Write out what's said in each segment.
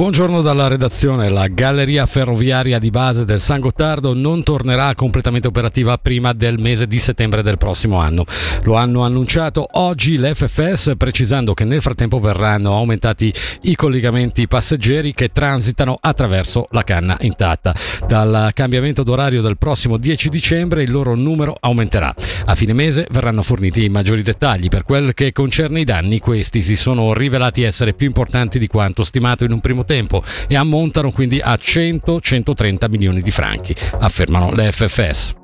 Buongiorno dalla redazione. La galleria ferroviaria di base del San Gottardo non tornerà completamente operativa prima del mese di settembre del prossimo anno. Lo hanno annunciato oggi l'FFS precisando che nel frattempo verranno aumentati i collegamenti passeggeri che transitano attraverso la canna intatta. Dal cambiamento d'orario del prossimo 10 dicembre il loro numero aumenterà. A fine mese verranno forniti maggiori dettagli. Per quel che concerne i danni, questi si sono rivelati essere più importanti di quanto stimato in un primo tempo e ammontano quindi a 100-130 milioni di franchi, affermano le FFS.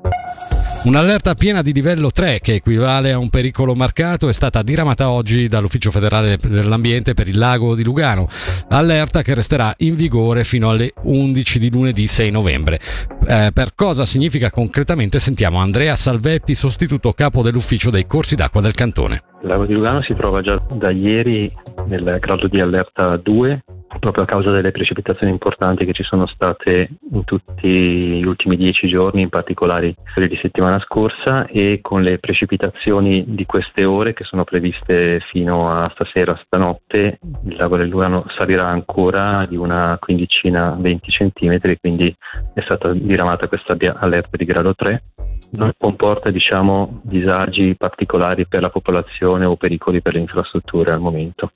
Un'allerta piena di livello 3, che equivale a un pericolo marcato, è stata diramata oggi dall'Ufficio federale dell'ambiente per il lago di Lugano. Allerta che resterà in vigore fino alle 11 di lunedì 6 novembre. Eh, per cosa significa concretamente sentiamo Andrea Salvetti, sostituto capo dell'ufficio dei corsi d'acqua del cantone. Il lago di Lugano si trova già da ieri nel grado di allerta 2 proprio a causa delle precipitazioni importanti che ci sono state in tutti gli ultimi dieci giorni, in particolare quelli di settimana scorsa, e con le precipitazioni di queste ore che sono previste fino a stasera, stanotte, il lago del Lugano salirà ancora di una quindicina, 20 centimetri, quindi è stata diramata questa allerta di grado 3 non comporta diciamo, disagi particolari per la popolazione o pericoli per le infrastrutture al momento.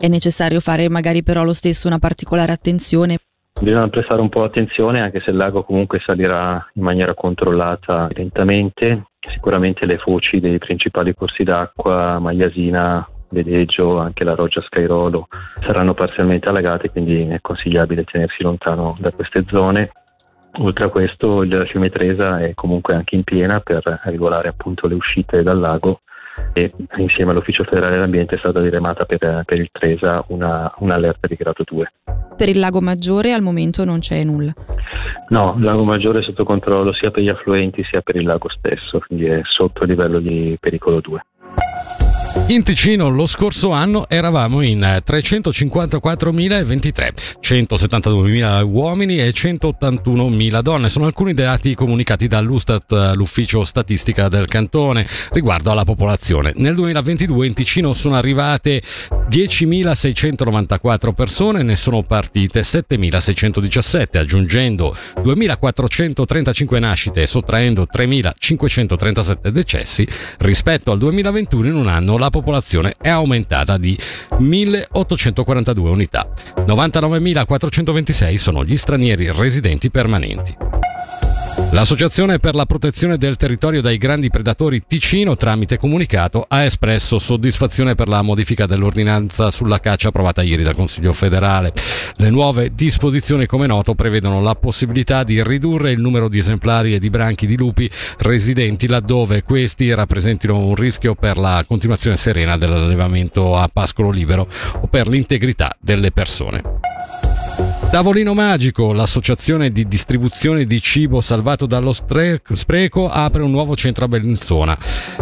È necessario fare magari però lo stesso una particolare attenzione. Bisogna prestare un po' attenzione anche se il lago comunque salirà in maniera controllata lentamente. Sicuramente le foci dei principali corsi d'acqua, Magliasina, Vedeggio, anche la Roggia Scairolo saranno parzialmente allagate, quindi è consigliabile tenersi lontano da queste zone. Oltre a questo il fiume Tresa è comunque anche in piena per regolare appunto le uscite dal lago e insieme all'Ufficio federale dell'ambiente è stata diremata per, per il Tresa una, un'allerta di grado 2. Per il lago Maggiore al momento non c'è nulla? No, il lago Maggiore è sotto controllo sia per gli affluenti sia per il lago stesso, quindi è sotto il livello di pericolo 2. In Ticino lo scorso anno eravamo in 354.023, 172.000 uomini e 181.000 donne. Sono alcuni dati comunicati dall'Ustat, l'ufficio statistica del cantone, riguardo alla popolazione. Nel 2022 in Ticino sono arrivate 10.694 persone, ne sono partite 7.617, aggiungendo 2.435 nascite e sottraendo 3.537 decessi rispetto al 2021 in un anno la popolazione è aumentata di 1842 unità. 99.426 sono gli stranieri residenti permanenti. L'associazione per la protezione del territorio dai grandi predatori Ticino, tramite comunicato, ha espresso soddisfazione per la modifica dell'ordinanza sulla caccia approvata ieri dal Consiglio federale. Le nuove disposizioni, come noto, prevedono la possibilità di ridurre il numero di esemplari e di branchi di lupi residenti laddove questi rappresentino un rischio per la continuazione serena dell'allevamento a pascolo libero o per l'integrità delle persone. Tavolino Magico, l'associazione di distribuzione di cibo salvato dallo spreco, apre un nuovo centro a Bellinzona.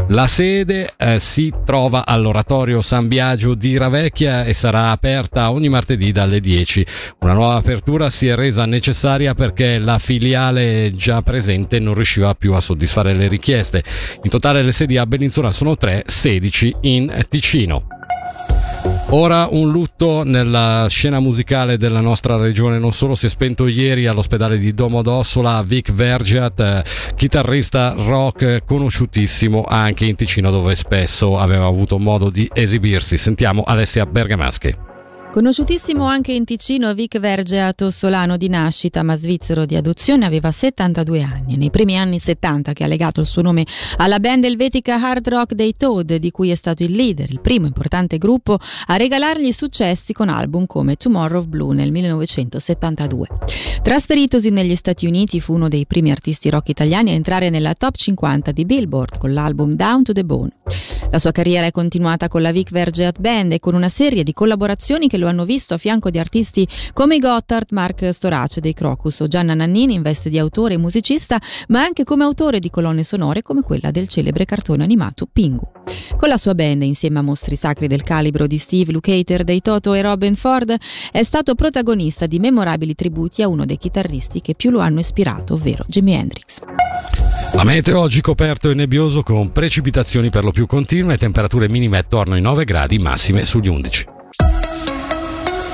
La sede eh, si trova all'oratorio San Biagio di Ravecchia e sarà aperta ogni martedì dalle 10. Una nuova apertura si è resa necessaria perché la filiale già presente non riusciva più a soddisfare le richieste. In totale le sedi a Bellinzona sono 3, 16 in Ticino. Ora un lutto nella scena musicale della nostra regione, non solo si è spento ieri all'ospedale di Domodossola Vic Vergiat, eh, chitarrista rock conosciutissimo anche in Ticino dove spesso aveva avuto modo di esibirsi. Sentiamo Alessia Bergamaschi. Conosciutissimo anche in Ticino, Vic Verge Tossolano di nascita, ma svizzero di adozione, aveva 72 anni. Nei primi anni 70 che ha legato il suo nome alla band elvetica hard rock dei Toad, di cui è stato il leader, il primo importante gruppo a regalargli successi con album come Tomorrow of Blue nel 1972. Trasferitosi negli Stati Uniti, fu uno dei primi artisti rock italiani a entrare nella top 50 di Billboard con l'album Down to the Bone. La sua carriera è continuata con la Vic Vergeat Band e con una serie di collaborazioni che lo hanno visto a fianco di artisti come Gotthard, Mark Storace dei Crocus o Gianna Nannini in veste di autore e musicista, ma anche come autore di colonne sonore come quella del celebre cartone animato Pingu. Con la sua band, insieme a mostri sacri del calibro di Steve Lukather, dei Toto e Robin Ford, è stato protagonista di memorabili tributi a uno dei chitarristi che più lo hanno ispirato, ovvero Jimi Hendrix. La meteo oggi coperto e nebbioso con precipitazioni per lo più continue, temperature minime attorno ai 9 gradi, massime sugli 11.